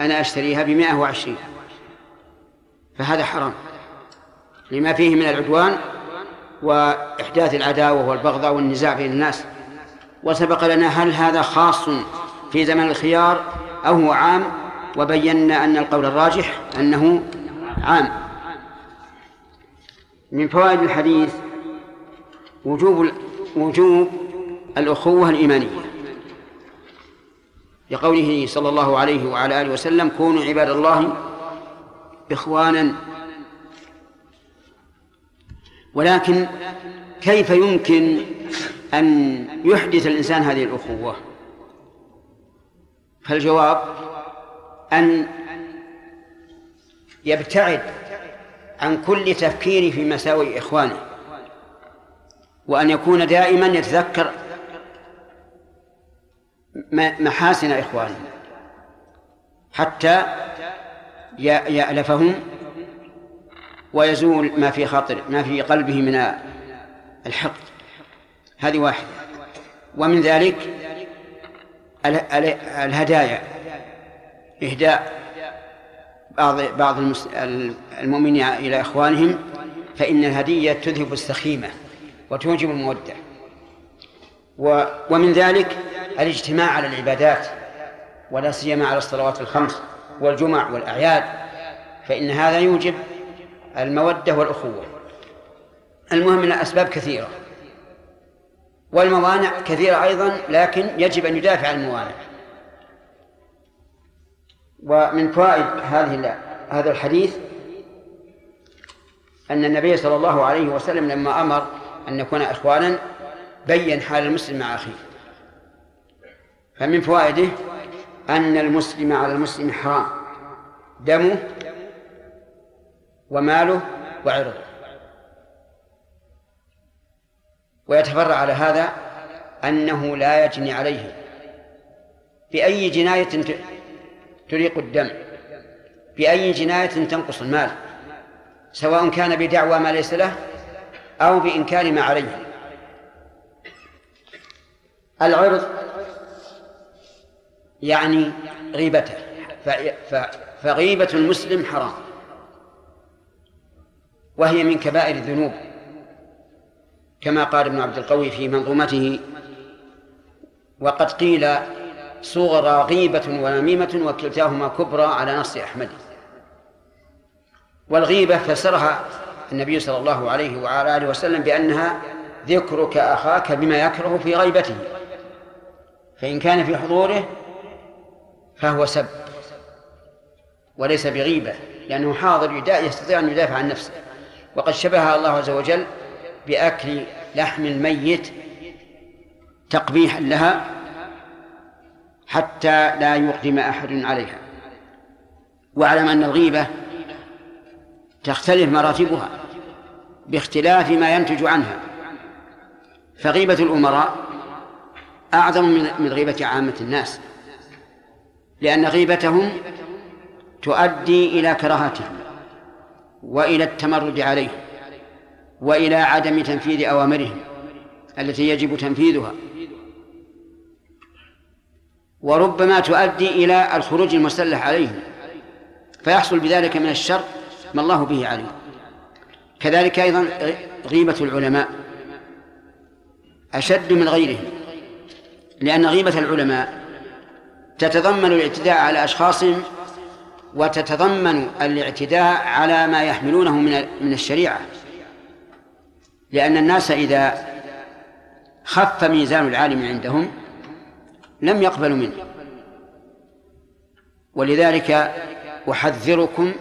أنا أشتريها بمئة وعشرين. فهذا حرام لما فيه من العدوان وإحداث العداوة والبغضاء والنزاع بين الناس. وسبق لنا هل هذا خاص في زمن الخيار؟ أو هو عام وبينا أن القول الراجح أنه عام. من فوائد الحديث وجوب وجوب الأخوة الإيمانية. لقوله صلى الله عليه وعلى آله وسلم كونوا عباد الله إخوانا. ولكن كيف يمكن أن يحدث الإنسان هذه الأخوة؟ فالجواب أن يبتعد عن كل تفكير في مساوئ إخوانه وأن يكون دائما يتذكر محاسن إخوانه حتى يألفهم ويزول ما في خاطر ما في قلبه من الحقد. هذه واحدة. ومن ذلك الهدايا إهداء بعض بعض المؤمنين إلى إخوانهم فإن الهدية تذهب السخيمة وتوجب المودة. ومن ذلك الاجتماع على العبادات ولا سيما على الصلوات الخمس والجمع والأعياد فإن هذا يوجب المودة والأخوة. المهم من الأسباب كثيرة. والموانع كثيرة أيضا لكن يجب أن يدافع عن الموانع. ومن فوائد هذه هذا الحديث أن النبي صلى الله عليه وسلم لما أمر أن نكون إخوانا بين حال المسلم مع أخيه. فمن فوائده أن المسلم على المسلم حرام دمه وماله وعرضه. ويتفرع على هذا أنه لا يجني عليه. بأي جناية تريق الدم. بأي جناية تنقص المال. سواء كان بدعوى ما ليس له أو بإنكار ما عليه. العرض يعني غيبته. فغيبة المسلم حرام. وهي من كبائر الذنوب. كما قال ابن عبد القوي في منظومته وقد قيل صغرى غيبة ونميمة وكلتاهما كبرى على نص أحمد. والغيبة فسرها النبي صلى الله عليه وعلى آله وسلم بأنها ذكرك أخاك بما يكره في غيبته. فإن كان في حضوره فهو سب وليس بغيبة لأنه حاضر يستطيع أن يدافع عن نفسه. وقد شبهها الله عز وجل بأكل لحم الميت تقبيحا لها حتى لا يقدم أحد عليها. واعلم أن الغيبة تختلف مراتبها باختلاف ما ينتج عنها. فغيبة الأمراء أعظم من غيبة عامة الناس لأن غيبتهم تؤدي إلى كراهتهم وإلى التمرد عليهم. وإلى عدم تنفيذ أوامرهم التي يجب تنفيذها. وربما تؤدي إلى الخروج المسلح عليهم فيحصل بذلك من الشر ما الله به عليم. كذلك أيضا غيبة العلماء أشد من غيرهم لأن غيبة العلماء تتضمن الاعتداء على أشخاصهم وتتضمن الاعتداء على ما يحملونه من من الشريعة. لأن الناس إذا خف ميزان العالم عندهم لم يقبلوا منه. ولذلك أحذركم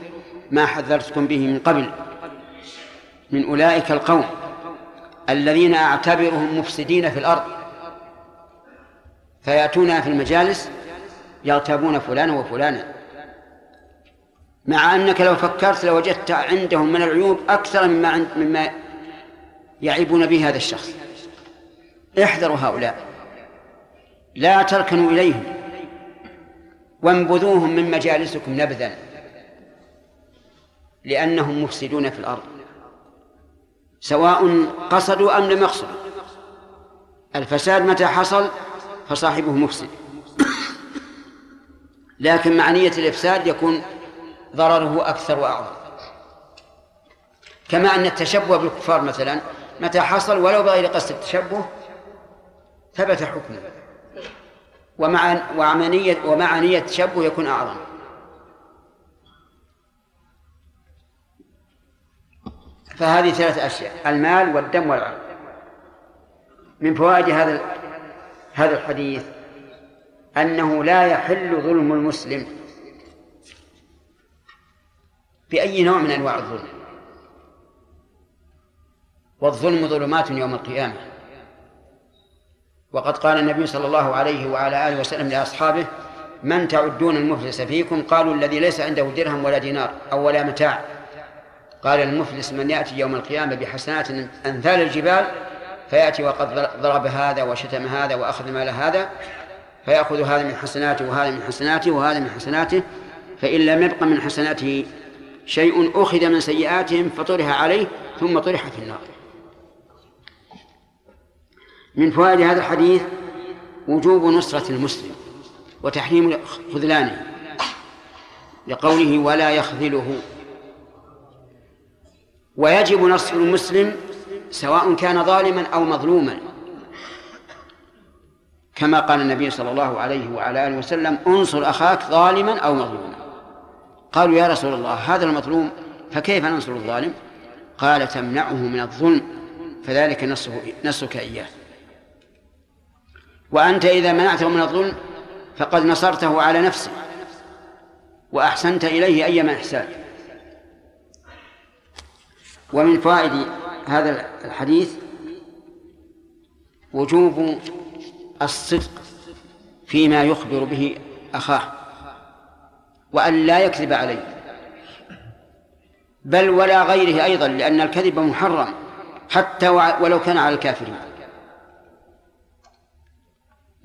ما حذرتكم به من قبل من أولئك القوم الذين أعتبرهم مفسدين في الأرض فيأتون في المجالس يغتابون فلانا وفلانا. مع أنك لو فكرت لوجدت عندهم من العيوب أكثر مما مما يعيبون به هذا الشخص. احذروا هؤلاء. لا تركنوا إليهم. وانبذوهم من مجالسكم نبذا. لأنهم مفسدون في الأرض. سواء قصدوا أم لم يقصدوا. الفساد متى حصل؟ فصاحبه مفسد. لكن مع نية الإفساد يكون ضرره أكثر وأعظم. كما أن التشبه بالكفار مثلا متى حصل؟ ولو بغير قصد التشبه ثبت حكمه. ومع ومع نية ومع نية التشبه يكون أعظم. فهذه ثلاث أشياء المال والدم والعرض من فوائد هذا هذا الحديث أنه لا يحل ظلم المسلم بأي نوع من أنواع الظلم. والظلم ظلمات يوم القيامة. وقد قال النبي صلى الله عليه وعلى آله وسلم لأصحابه من تعدون المفلس فيكم؟ قالوا الذي ليس عنده درهم ولا دينار أو ولا متاع. قال المفلس من يأتي يوم القيامة بحسنات أمثال الجبال فيأتي وقد ضرب هذا وشتم هذا وأخذ مال هذا فيأخذ هذا من حسناته وهذا من حسناته وهذا من حسناته فإن لم يبق من حسناته شيء أخذ من سيئاتهم فطرح عليه ثم طرح في النار. من فوائد هذا الحديث وجوب نصرة المسلم وتحريم خذلانه لقوله ولا يخذله. ويجب نصر المسلم سواء كان ظالما أو مظلوما. كما قال النبي صلى الله عليه وعلى آله وسلم انصر أخاك ظالما أو مظلوما. قالوا يا رسول الله هذا المظلوم فكيف ننصر الظالم؟ قال تمنعه من الظلم فذلك نصرك إياه. وأنت إذا منعته من الظلم فقد نصرته على نفسه وأحسنت إليه أيما إحسان ومن فوائد هذا الحديث وجوب الصدق فيما يخبر به أخاه وأن لا يكذب عليه بل ولا غيره أيضا لأن الكذب محرم حتى ولو كان على الكافرين.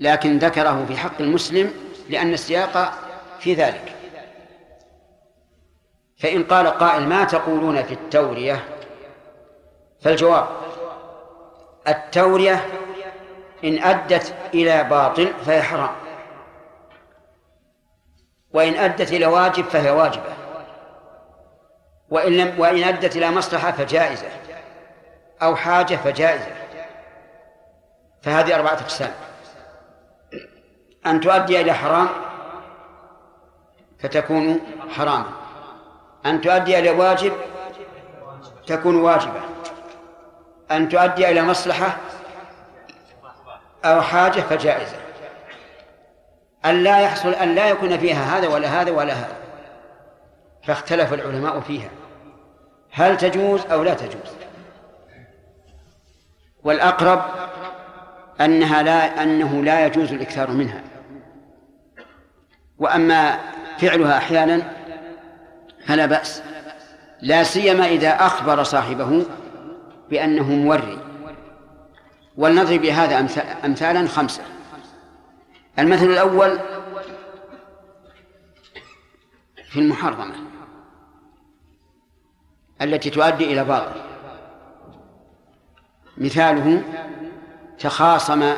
لكن ذكره في حق المسلم لأن السياق في ذلك. فإن قال قائل ما تقولون في التورية؟ فالجواب التورية إن أدت إلى باطل فهي حرام. وإن أدت إلى واجب فهي واجبة. وإن لم وإن أدت إلى مصلحة فجائزة. أو حاجة فجائزة. فهذه أربعة أقسام. أن تؤدي إلى حرام فتكون حراما. أن تؤدي إلى واجب تكون واجبة. أن تؤدي إلى مصلحة أو حاجة فجائزة. أن لا يحصل أن لا يكون فيها هذا ولا هذا ولا هذا. فاختلف العلماء فيها. هل تجوز أو لا تجوز؟ والأقرب أنها لا أنه لا يجوز الإكثار منها. وأما فعلها أحيانا فلا بأس لا سيما إذا أخبر صاحبه بأنه موري. ولنضرب بهذا أمثالا خمسة. المثل الأول في المحرمة التي تؤدي إلى باطل. مثاله تخاصم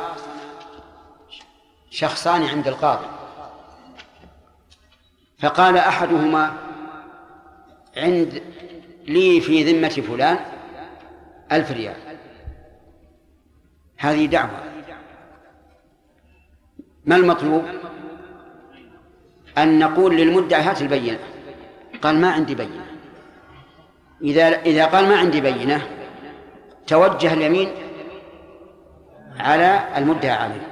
شخصان عند القاضي. فقال أحدهما عند لي في ذمة فلان ألف ريال. هذه دعوة. ما المطلوب؟ أن نقول للمدعي هات البينة. قال ما عندي بينة. إذا إذا قال ما عندي بينة توجه اليمين على المدعى عليه.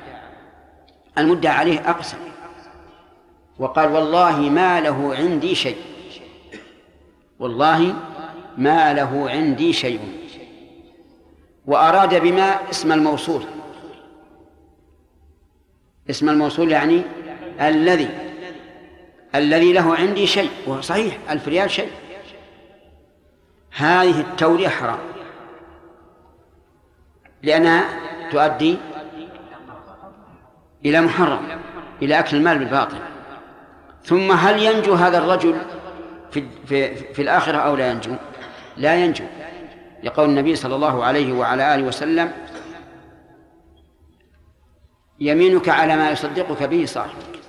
المدعى عليه أقسم. وقال والله ما له عندي شيء. والله ما له عندي شيء. وأراد بما اسم الموصول. اسم الموصول يعني الذي الذي له عندي شيء وهو صحيح ألف ريال شيء. هذه التورية حرام. لأنها تؤدي إلى محرم إلى أكل المال بالباطل. ثم هل ينجو هذا الرجل في, في, في الآخرة أو لا ينجو؟ لا ينجو. لقول النبي صلى الله عليه وعلى آله وسلم يمينك على ما يصدقك به صاحبك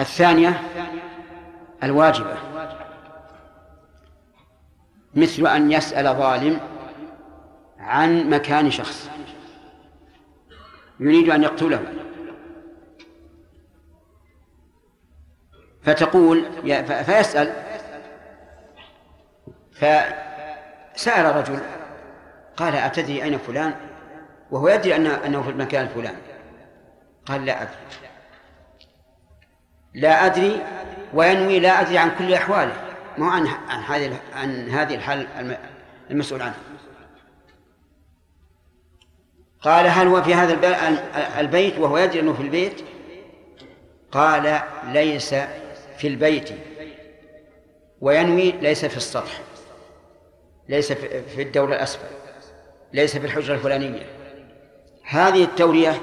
الثانية الواجبة. مثل أن يسأل ظالم عن مكان شخص يريد أن يقتله. فتقول فيسأل. فسأل رجل قال أتدري أين فلان؟ وهو يدري أنه في المكان الفلاني قال لا أدري. لا أدري وينوي لا أدري عن كل أحواله مو عن عن هذه عن هذه الحال المسؤول عنها قال هل هو في هذا البيت وهو يدري أنه في البيت؟ قال ليس في البيت وينوي ليس في السطح ليس في الدور الأسفل ليس في الحجرة الفلانية. هذه التورية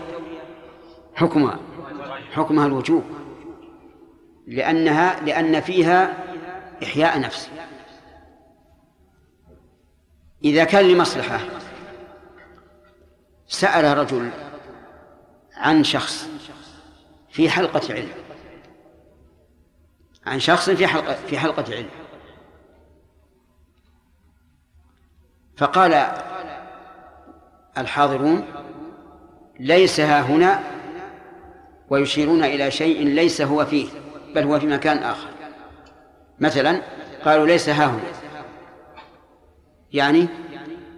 حكمها حكمها الوجوب لأنها لأن فيها إحياء نفس. إذا كان لمصلحة سأل رجل عن شخص في حلقة علم عن شخص في حلقة في حلقة علم. فقال الحاضرون ليس ها هنا ويشيرون إلى شيء ليس هو فيه بل هو في مكان آخر. مثلا قالوا ليس ها هنا. يعني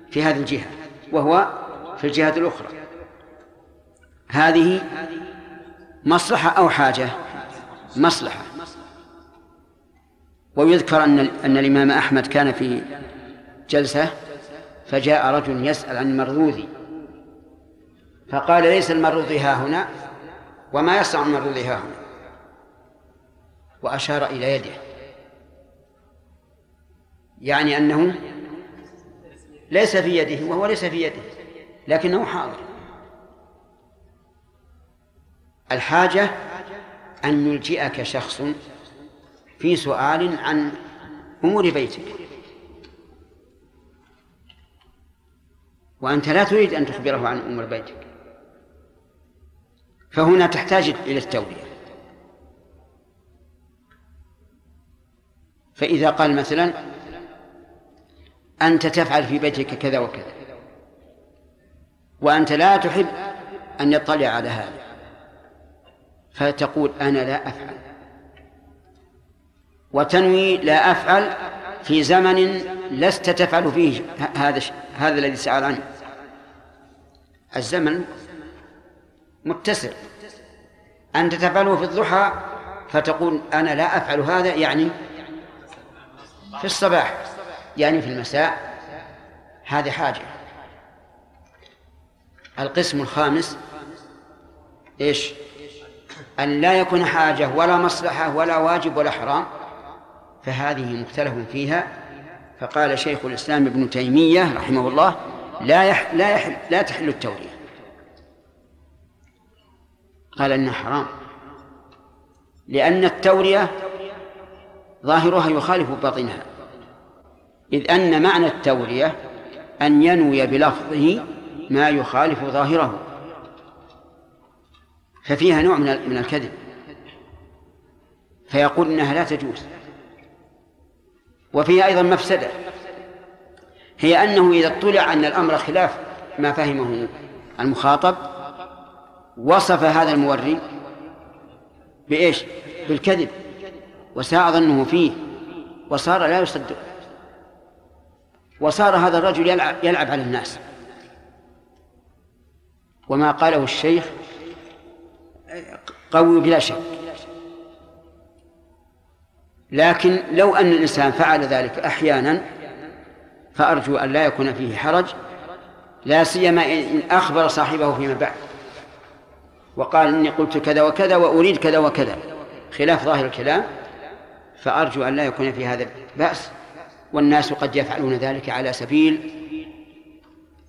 في هذه الجهة وهو في الجهة الأخرى. هذه مصلحة أو حاجة؟ مصلحة. ويذكر أن أن الإمام أحمد كان في جلسة فجاء رجل يسأل عن المرذوذ فقال ليس المرذوذ ها هنا وما يصنع المرذوذ ها هنا. وأشار إلى يده. يعني أنه ليس في يده وهو ليس في يده لكنه حاضر. الحاجة أن يلجئك شخص في سؤال عن أمور بيتك. وأنت لا تريد أن تخبره عن أمور بيتك. فهنا تحتاج إلى التولية. فإذا قال مثلا أنت تفعل في بيتك كذا وكذا. وأنت لا تحب أن يطلع على هذا. فتقول أنا لا أفعل. وتنوي لا أفعل في زمن لست تفعل فيه هذا هذا الذي سأل عنه. الزمن متسع. أنت تفعله في الضحى فتقول أنا لا أفعل هذا يعني في الصباح يعني في المساء هذه حاجة. القسم الخامس إيش؟ أن لا يكون حاجة ولا مصلحة ولا واجب ولا حرام. فهذه مختلف فيها. فقال شيخ الإسلام ابن تيمية رحمه الله لا يح لا يحل لا تحل التورية. قال إنها حرام. لأن التورية ظاهرها يخالف باطنها. إذ أن معنى التورية أن ينوي بلفظه ما يخالف ظاهره. ففيها نوع من الكذب. فيقول إنها لا تجوز. وفيها أيضا مفسدة هي أنه إذا اطلع أن الأمر خلاف ما فهمه المخاطب وصف هذا الموري بإيش؟ بالكذب وساء ظنه فيه وصار لا يصدق وصار هذا الرجل يلعب, يلعب على الناس وما قاله الشيخ قوي بلا شك لكن لو أن الإنسان فعل ذلك أحيانا فأرجو أن لا يكون فيه حرج لا سيما إن أخبر صاحبه فيما بعد وقال إني قلت كذا وكذا وأريد كذا وكذا خلاف ظاهر الكلام فأرجو أن لا يكون في هذا بأس والناس قد يفعلون ذلك على سبيل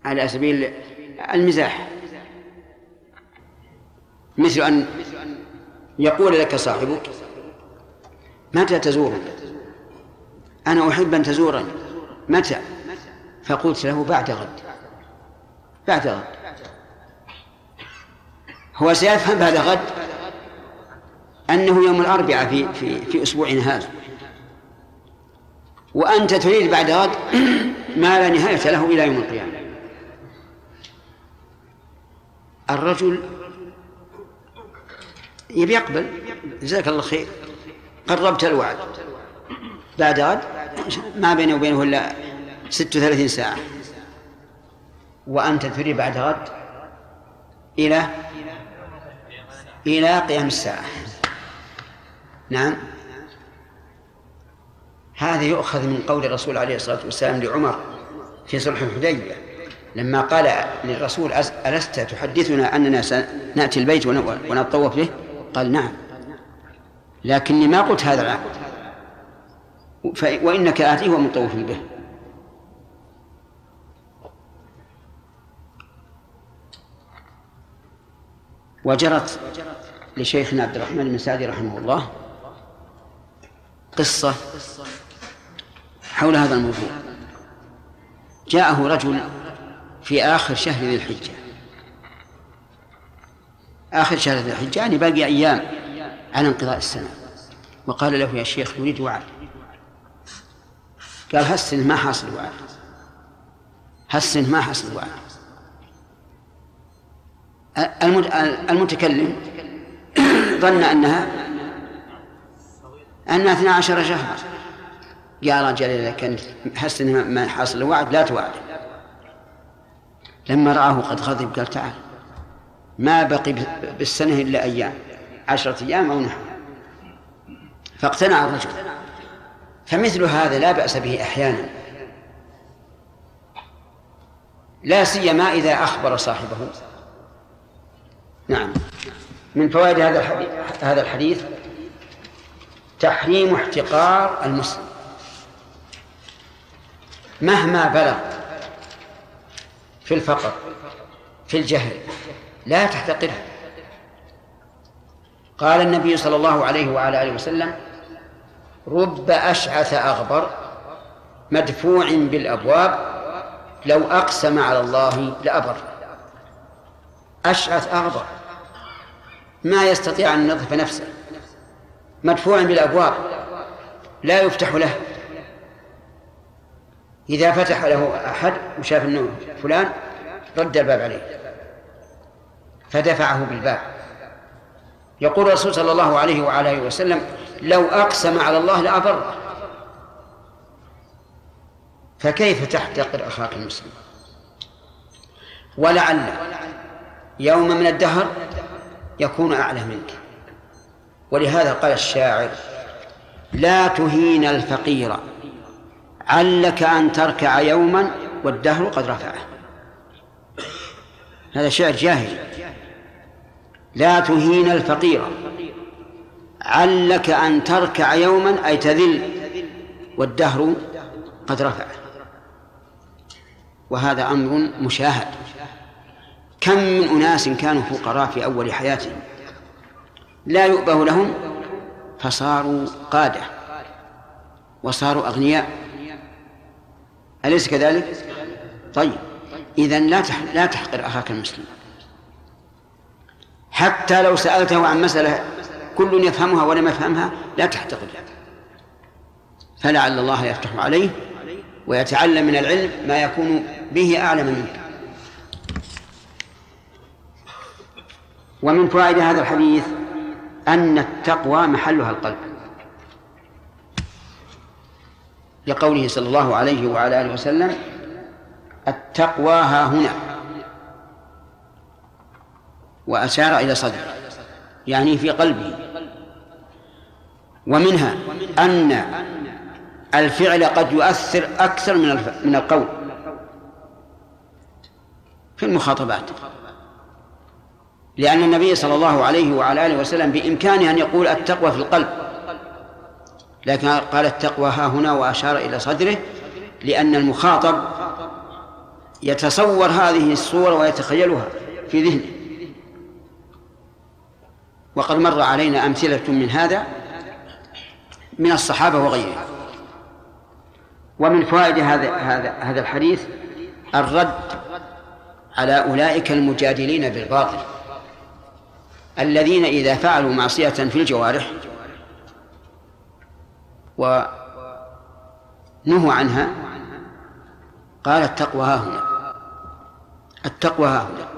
على سبيل المزاح. مثل أن يقول لك صاحبك متى تزورني؟ أنا أحب أن تزورني. متى؟ فقلت له بعد غد. بعد غد. هو سيفهم بعد غد أنه يوم الأربعاء في في في أسبوعنا هذا. وأنت تريد بعد غد ما لا نهاية له إلى يوم القيامة. الرجل يبي يقبل. جزاك الله خير. قربت الوعد. بعد غد؟ ما بيني وبينه إلا ست وثلاثين ساعة. وأنت تريد بعد غد؟ إلى؟ إلى قيام الساعة. نعم. هذا يؤخذ من قول الرسول عليه الصلاة والسلام لعمر في صلح الحديبية لما قال للرسول ألست تحدثنا أننا سنأتي البيت ونطوف به؟ قال نعم. لكني ما قلت هذا العهد وإنك آتيه ومطوف به. وجرت لشيخنا عبد الرحمن بن سعدي رحمه الله قصة حول هذا الموضوع. جاءه رجل في آخر شهر ذي الحجة. آخر شهر ذي الحجة يعني باقي أيام. على انقضاء السنة. وقال له يا شيخ نريد وعد. قال هالسنة ما حاصل وعد. هالسنة ما حاصل وعد. المتكلم ظن أنها أنها 12 شهرا يا رجل إذا كان أنه ما حاصل الوعد لا توعد. لما رآه قد غضب قال تعال ما بقي بالسنة إلا أيام. عشرة أيام أو نحو. فاقتنع الرجل. فمثل هذا لا بأس به أحيانا. لا سيما إذا أخبر صاحبه. نعم. من فوائد هذا الحديث هذا الحديث تحريم احتقار المسلم. مهما بلغ في الفقر في الجهل لا تحتقره. قال النبي صلى الله عليه وعلى آله وسلم رب أشعث أغبر مدفوع بالأبواب لو أقسم على الله لأبر. أشعث أغبر. ما يستطيع أن ينظف نفسه. مدفوع بالأبواب. لا يفتح له. إذا فتح له أحد وشاف أنه فلان رد الباب عليه. فدفعه بالباب. يقول الرسول صلى الله عليه وعلى آله وسلم لو أقسم على الله لأبره فكيف تحتقر أخاك المسلم؟ ولعل يوم من الدهر يكون أعلى منك. ولهذا قال الشاعر لا تهين الفقير علك أن تركع يوما والدهر قد رفعه. هذا شعر جاهلي لا تهين الفقير. علك أن تركع يوما أي تذل والدهر قد رفعه وهذا أمر مشاهد. كم من أناس كانوا فقراء في أول حياتهم؟ لا يؤبه لهم فصاروا قادة وصاروا أغنياء. أليس كذلك؟ طيب إذا لا لا تحقر أخاك المسلم. حتى لو سألته عن مسألة كل يفهمها ولم يفهمها لا تحتقر فلعل الله يفتح عليه ويتعلم من العلم ما يكون به أعلم منك ومن فوائد هذا الحديث أن التقوى محلها القلب. لقوله صلى الله عليه وعلى آله وسلم التقوى ها هنا. وأشار إلى صدره يعني في قلبه. ومنها أن الفعل قد يؤثر أكثر من من القول في المخاطبات. لأن النبي صلى الله عليه وعلى آله وسلم بإمكانه أن يقول التقوى في القلب. لكن قال التقوى ها هنا وأشار إلى صدره لأن المخاطب يتصور هذه الصورة ويتخيلها في ذهنه. وقد مر علينا أمثلة من هذا من الصحابة وغيرهم. ومن فوائد هذا هذا هذا الحديث الرد على أولئك المجادلين بالباطل الذين إذا فعلوا معصية في الجوارح ونهوا عنها قال التقوى ها هنا. التقوى ها هنا.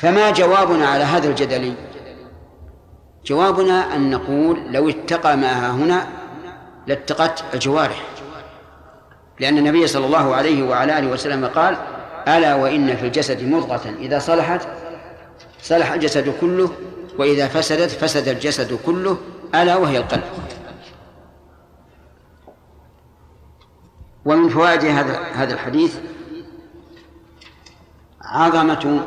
فما جوابنا على هذا الجدل؟ جوابنا أن نقول لو اتقى ما ها هنا لاتقت الجوارح. لأن النبي صلى الله عليه وعلى آله وسلم قال ألا وإن في الجسد مضغة إذا صلحت صلح الجسد كله وإذا فسدت فسد الجسد كله ألا وهي القلب. ومن فوائد هذا هذا الحديث عظمة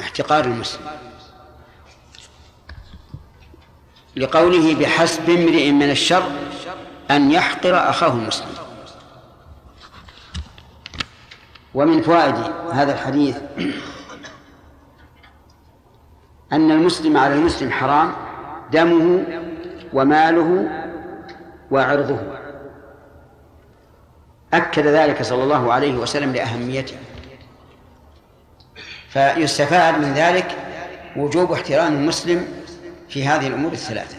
احتقار المسلم. لقوله بحسب امرئ من الشر أن يحقر أخاه المسلم ومن فوائد هذا الحديث أن المسلم على المسلم حرام دمه وماله وعرضه. أكد ذلك صلى الله عليه وسلم لأهميته. فيستفاد من ذلك وجوب احترام المسلم في هذه الأمور الثلاثة.